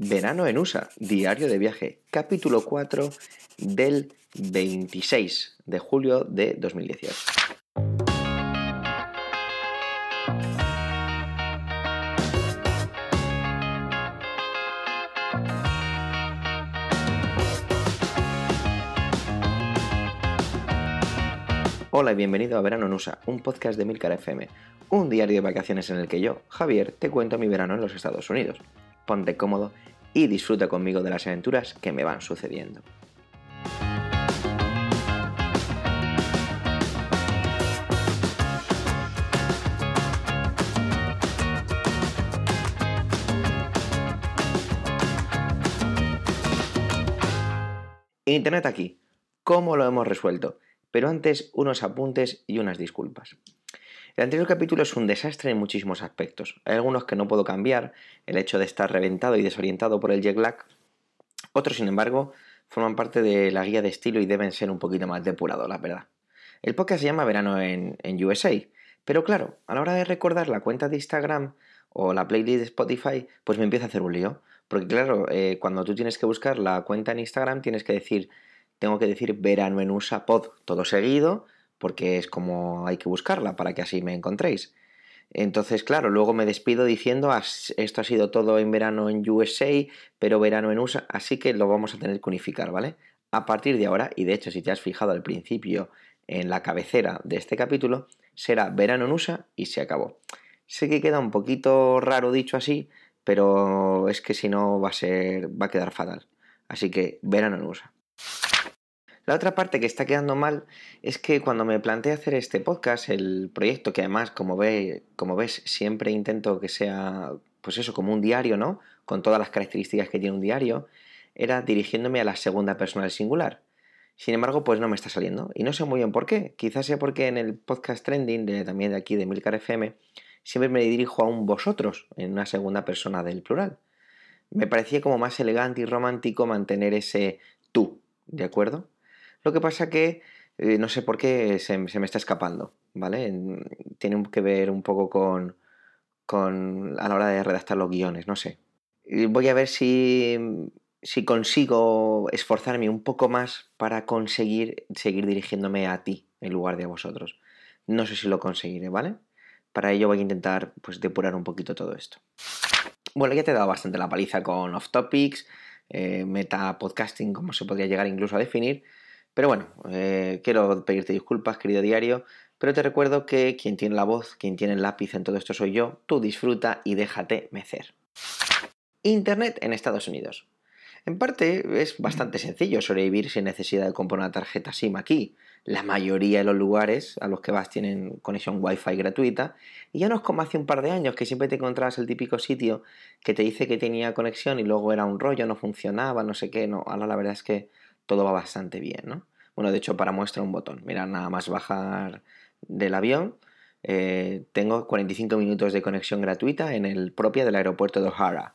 Verano en USA, diario de viaje, capítulo 4 del 26 de julio de 2018. Hola y bienvenido a Verano en USA, un podcast de Milcar FM, un diario de vacaciones en el que yo, Javier, te cuento mi verano en los Estados Unidos. Ponte cómodo y disfruta conmigo de las aventuras que me van sucediendo. Internet aquí. ¿Cómo lo hemos resuelto? Pero antes, unos apuntes y unas disculpas. El anterior capítulo es un desastre en muchísimos aspectos. Hay algunos que no puedo cambiar, el hecho de estar reventado y desorientado por el jet lag. Otros, sin embargo, forman parte de la guía de estilo y deben ser un poquito más depurados, la verdad. El podcast se llama Verano en, USA, pero claro, a la hora de recordar la cuenta de Instagram o la playlist de Spotify, pues me empieza a hacer un lío. Porque claro, eh, cuando tú tienes que buscar la cuenta en Instagram, tienes que decir, tengo que decir Verano en USA Pod, todo seguido, porque es como hay que buscarla para que así me encontréis. Entonces, claro, luego me despido diciendo, esto ha sido todo en verano en USA, pero verano en USA, así que lo vamos a tener que unificar, ¿vale? A partir de ahora, y de hecho si te has fijado al principio en la cabecera de este capítulo, será verano en USA y se acabó. Sé que queda un poquito raro dicho así, pero es que si no va a ser, va a quedar fatal. Así que verano en USA. La otra parte que está quedando mal es que cuando me planteé hacer este podcast, el proyecto que además, como, ve, como ves, siempre intento que sea, pues eso, como un diario, ¿no? Con todas las características que tiene un diario, era dirigiéndome a la segunda persona del singular. Sin embargo, pues no me está saliendo. Y no sé muy bien por qué. Quizás sea porque en el podcast trending, de, también de aquí de Milcar FM, siempre me dirijo a un vosotros en una segunda persona del plural. Me parecía como más elegante y romántico mantener ese tú, ¿de acuerdo? Lo que pasa que eh, no sé por qué se, me está escapando, ¿vale? Tiene que ver un poco con, con a la hora de redactar los guiones, no sé. Voy a ver si, si consigo esforzarme un poco más para conseguir seguir dirigiéndome a ti en lugar de a vosotros. No sé si lo conseguiré, ¿vale? Para ello voy a intentar pues depurar un poquito todo esto. Bueno, ya te he dado bastante la paliza con off topics, eh, meta podcasting, como se podría llegar incluso a definir. Pero bueno, eh, quiero pedirte disculpas, querido diario, pero te recuerdo que quien tiene la voz, quien tiene el lápiz en todo esto soy yo, tú disfruta y déjate mecer. Internet en Estados Unidos. En parte es bastante sencillo sobrevivir sin necesidad de comprar una tarjeta SIM aquí. La mayoría de los lugares a los que vas tienen conexión Wi-Fi gratuita y ya no es como hace un par de años que siempre te encontrabas el típico sitio que te dice que tenía conexión y luego era un rollo, no funcionaba, no sé qué. No, ahora la verdad es que todo va bastante bien, ¿no? Bueno, de hecho, para muestra un botón. Mira, nada más bajar del avión, eh, tengo 45 minutos de conexión gratuita en el propio del aeropuerto de O'Hara.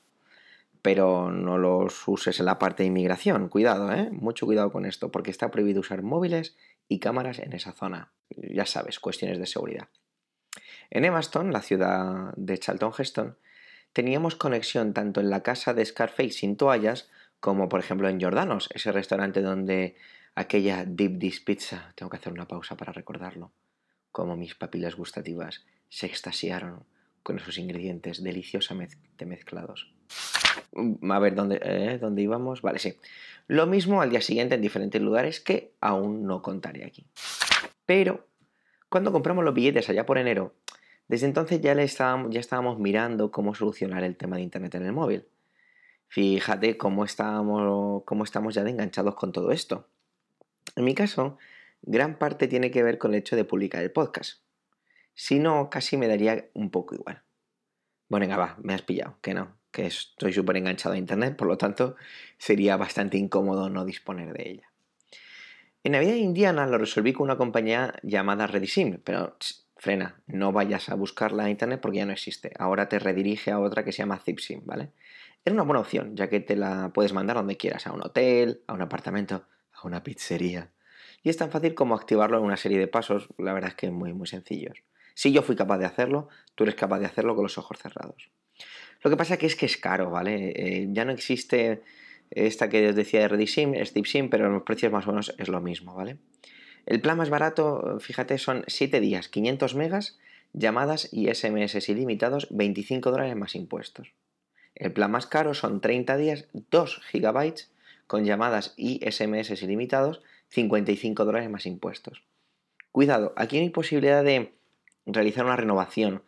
Pero no los uses en la parte de inmigración. Cuidado, ¿eh? Mucho cuidado con esto, porque está prohibido usar móviles y cámaras en esa zona. Ya sabes, cuestiones de seguridad. En Evanston, la ciudad de Charlton Heston, teníamos conexión tanto en la casa de Scarface sin toallas como por ejemplo en Jordanos, ese restaurante donde aquella Deep Dish Pizza, tengo que hacer una pausa para recordarlo, como mis papilas gustativas se extasiaron con esos ingredientes deliciosamente mezclados. Mm, a ver, ¿dónde, eh, ¿dónde íbamos? Vale, sí. Lo mismo al día siguiente en diferentes lugares que aún no contaré aquí. Pero, cuando compramos los billetes allá por enero, desde entonces ya, le estábamos, ya estábamos mirando cómo solucionar el tema de Internet en el móvil. Fíjate cómo estamos, ya de enganchados con todo esto. En mi caso, gran parte tiene que ver con el hecho de publicar el podcast. Si no, casi me daría un poco igual. Bueno, venga, va, me has pillado, que no, que estoy súper enganchado a Internet, por lo tanto, sería bastante incómodo no disponer de ella. En Navidad Indiana lo resolví con una compañía llamada Redisim, pero frena, no vayas a buscarla en Internet porque ya no existe. Ahora te redirige a otra que se llama Zipsim, ¿vale? Era una buena opción, ya que te la puedes mandar donde quieras, a un hotel, a un apartamento, a una pizzería. Y es tan fácil como activarlo en una serie de pasos, la verdad es que muy, muy sencillos. Si yo fui capaz de hacerlo, tú eres capaz de hacerlo con los ojos cerrados. Lo que pasa que es que es caro, ¿vale? Eh, ya no existe esta que os decía de RediSIM, es SIM, pero los precios más o menos es lo mismo, ¿vale? El plan más barato, fíjate, son 7 días, 500 megas, llamadas y SMS ilimitados, 25 dólares más impuestos. El plan más caro son 30 días, 2 gigabytes, con llamadas y SMS ilimitados, 55 dólares más impuestos. Cuidado, aquí no hay posibilidad de realizar una renovación.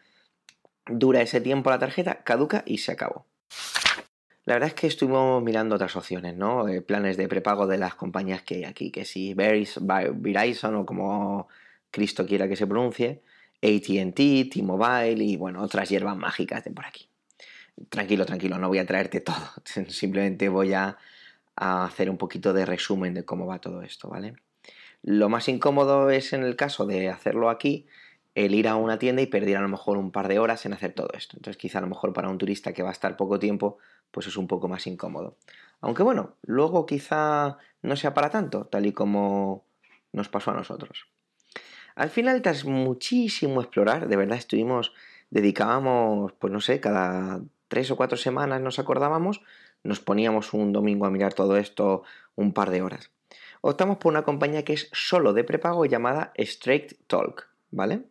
Dura ese tiempo la tarjeta, caduca y se acabó. La verdad es que estuvimos mirando otras opciones, ¿no? Eh, planes de prepago de las compañías que hay aquí, que si Verizon o como Cristo quiera que se pronuncie, ATT, T-Mobile y bueno, otras hierbas mágicas de por aquí. Tranquilo, tranquilo, no voy a traerte todo, simplemente voy a, hacer un poquito de resumen de cómo va todo esto, ¿vale? Lo más incómodo es en el caso de hacerlo aquí, el ir a una tienda y perder a lo mejor un par de horas en hacer todo esto. Entonces quizá a lo mejor para un turista que va a estar poco tiempo, pues es un poco más incómodo. Aunque bueno, luego quizá no sea para tanto, tal y como nos pasó a nosotros. Al final, tras muchísimo explorar, de verdad estuvimos, dedicábamos, pues no sé, cada tres o cuatro semanas nos acordábamos, nos poníamos un domingo a mirar todo esto un par de horas. Optamos por una compañía que es solo de prepago llamada Straight Talk, ¿vale?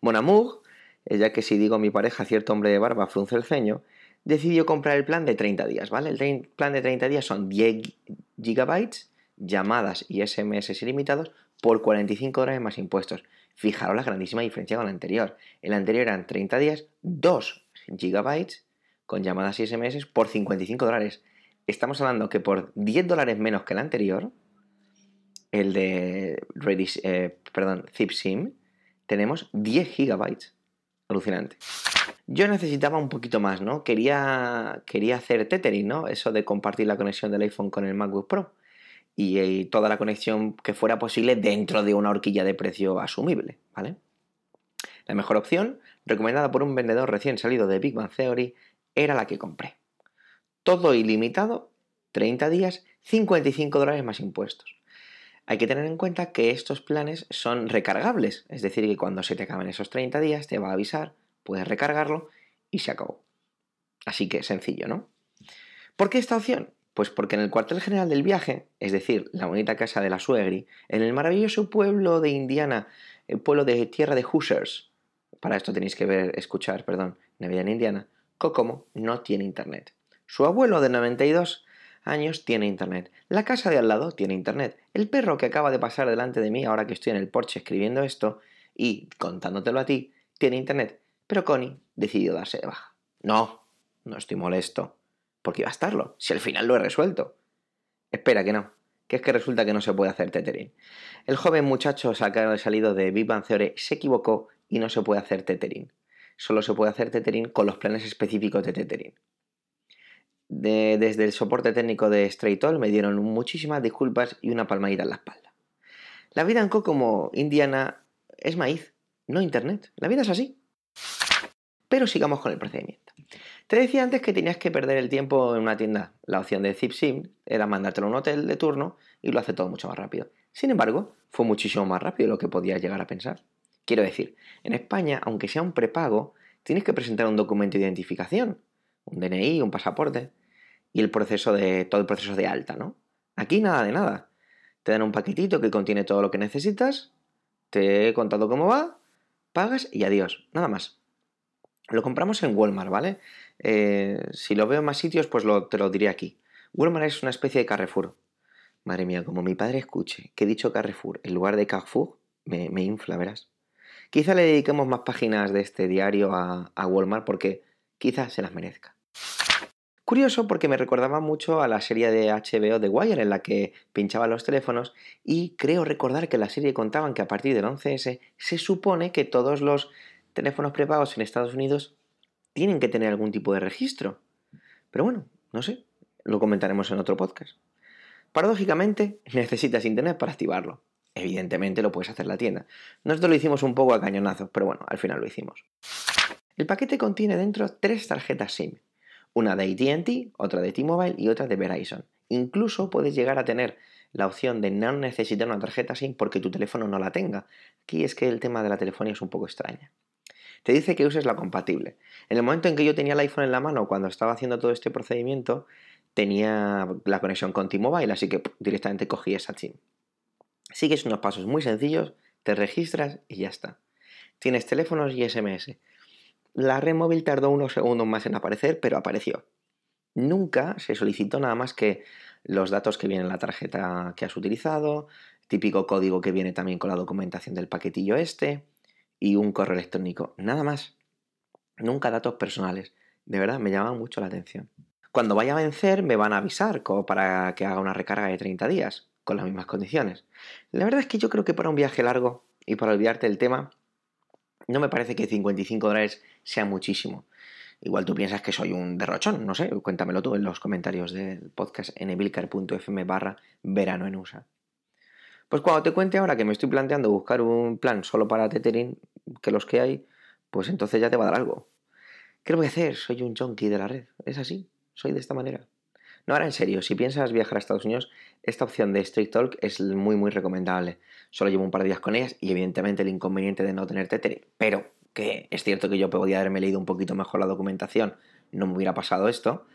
Mon Amour, ya que si digo mi pareja, cierto hombre de barba, frunce el ceño, decidió comprar el plan de 30 días, ¿vale? El plan de 30 días son 10 gigabytes, llamadas y SMS ilimitados por 45 dólares más impuestos. Fijaros la grandísima diferencia con el anterior. El anterior eran 30 días, 2 gigabytes con llamadas y SMS por 55 dólares. Estamos hablando que por 10 dólares menos que el anterior, el de Redis, eh, perdón, ZipSim, tenemos 10 gigabytes. Alucinante. Yo necesitaba un poquito más, ¿no? Quería, quería hacer tethering, ¿no? Eso de compartir la conexión del iPhone con el MacBook Pro. Y, y, toda la conexión que fuera posible dentro de una horquilla de precio asumible, ¿vale? La mejor opción, recomendada por un vendedor recién salido de Big Bang Theory, era la que compré. Todo ilimitado, 30 días, 55 dólares más impuestos. Hay que tener en cuenta que estos planes son recargables, es decir, que cuando se te acaben esos 30 días te va a avisar, puedes recargarlo y se acabó. Así que sencillo, ¿no? ¿Por qué esta opción? Pues porque en el cuartel general del viaje, es decir, la bonita casa de la suegri, en el maravilloso pueblo de Indiana, el pueblo de tierra de Hoosiers, para esto tenéis que ver, escuchar, perdón, Navidad en Indiana, Kokomo no tiene internet. Su abuelo de 92 años tiene internet. La casa de al lado tiene internet. El perro que acaba de pasar delante de mí ahora que estoy en el porche escribiendo esto y contándotelo a ti, tiene internet. Pero Connie decidió darse de baja. No, no estoy molesto. Porque iba a estarlo, si al final lo he resuelto. Espera que no, que es que resulta que no se puede hacer tethering. El joven muchacho salido de Big Bang se equivocó y no se puede hacer tethering. Solo se puede hacer tethering con los planes específicos de tethering desde el soporte técnico de Straight me dieron muchísimas disculpas y una palmadita en la espalda. La vida en como Indiana es maíz, no internet. La vida es así. Pero sigamos con el procedimiento. Te decía antes que tenías que perder el tiempo en una tienda. La opción de ZipSim era mandártelo a un hotel de turno y lo hace todo mucho más rápido. Sin embargo, fue muchísimo más rápido de lo que podías llegar a pensar. Quiero decir, en España, aunque sea un prepago, tienes que presentar un documento de identificación, un DNI, un pasaporte y el proceso de todo el proceso de alta, ¿no? Aquí nada de nada. Te dan un paquetito que contiene todo lo que necesitas, te he contado cómo va, pagas y adiós, nada más. Lo compramos en Walmart, ¿vale? Eh, si lo veo en más sitios, pues te lo diré aquí. Walmart es una especie de Carrefour. Madre mía, como mi padre escuche que he dicho Carrefour en lugar de Carrefour, me, me infla, verás. Quizá le dediquemos más páginas de este diario a, Walmart porque quizá se las merezca. Curioso porque me recordaba mucho a la serie de HBO de Wire en la que pinchaba los teléfonos y creo recordar que la serie contaban que a partir del 11S se supone que todos los teléfonos prepagos en Estados Unidos tienen que tener algún tipo de registro. Pero bueno, no sé, lo comentaremos en otro podcast. Paradójicamente, necesitas internet para activarlo. Evidentemente lo puedes hacer la tienda. Nosotros lo hicimos un poco a cañonazos, pero bueno, al final lo hicimos. El paquete contiene dentro tres tarjetas SIM una de ATT, otra de T-Mobile y otra de Verizon. Incluso puedes llegar a tener la opción de no necesitar una tarjeta SIM porque tu teléfono no la tenga. Aquí es que el tema de la telefonía es un poco extraña. Te dice que uses la compatible. En el momento en que yo tenía el iPhone en la mano, cuando estaba haciendo todo este procedimiento, tenía la conexión con T-Mobile, así que directamente cogí esa SIM. Sigues unos pasos muy sencillos, te registras y ya está. Tienes teléfonos y SMS. La red móvil tardó unos segundos más en aparecer, pero apareció. Nunca se solicitó nada más que los datos que vienen en la tarjeta que has utilizado, típico código que viene también con la documentación del paquetillo este y un correo electrónico. Nada más. Nunca datos personales. De verdad, me llama mucho la atención. Cuando vaya a vencer, me van a avisar para que haga una recarga de 30 días, con las mismas condiciones. La verdad es que yo creo que para un viaje largo y para olvidarte del tema, no me parece que 55 dólares sea muchísimo. Igual tú piensas que soy un derrochón, no sé, cuéntamelo tú en los comentarios del podcast en evilcar.fm barra verano en USA. Pues cuando te cuente ahora que me estoy planteando buscar un plan solo para Tethering, que los que hay, pues entonces ya te va a dar algo. ¿Qué voy a hacer? Soy un junkie de la red. Es así, soy de esta manera. No, ahora en serio, si piensas viajar a Estados Unidos, esta opción de Street Talk es muy muy recomendable. Solo llevo un par de días con ellas y evidentemente el inconveniente de no tener Tethering. Pero que es cierto que yo podía haberme leído un poquito mejor la documentación, no me hubiera pasado esto,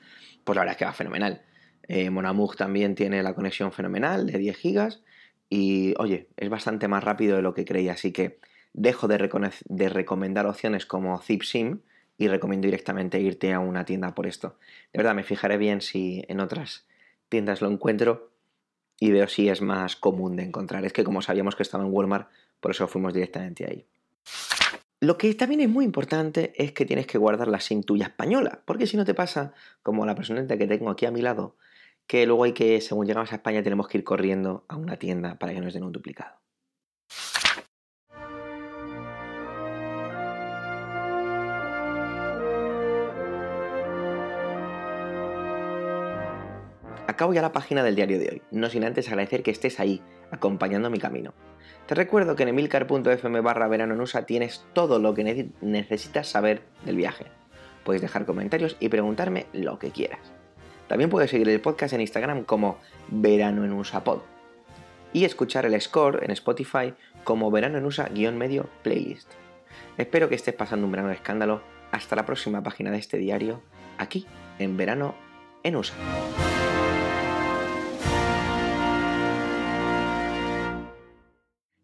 pues la verdad es que va fenomenal. Eh, Monamug también tiene la conexión fenomenal de 10 gigas y oye, es bastante más rápido de lo que creía, así que dejo de, de recomendar opciones como ZipSim y recomiendo directamente irte a una tienda por esto. De verdad, me fijaré bien si en otras tiendas lo encuentro y veo si es más común de encontrar. Es que como sabíamos que estaba en Walmart, por eso fuimos directamente ahí. Lo que también es muy importante es que tienes que guardar la SIM tuya española, porque si no te pasa, como la persona que tengo aquí a mi lado, que luego hay que, según llegamos a España, tenemos que ir corriendo a una tienda para que nos den un duplicado. Acabo ya la página del diario de hoy, no sin antes agradecer que estés ahí, acompañando mi camino. Te recuerdo que en emilcar.fm barra verano en USA tienes todo lo que necesitas saber del viaje. Puedes dejar comentarios y preguntarme lo que quieras. También puedes seguir el podcast en Instagram como Verano en USA Pod y escuchar el score en Spotify como Verano en USA-medio playlist. Espero que estés pasando un verano de escándalo. Hasta la próxima página de este diario, aquí en Verano en USA.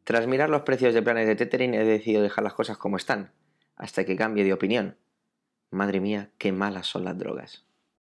Tras mirar los precios de planes de Tethering he decidido dejar las cosas como están, hasta que cambie de opinión. Madre mía, qué malas son las drogas.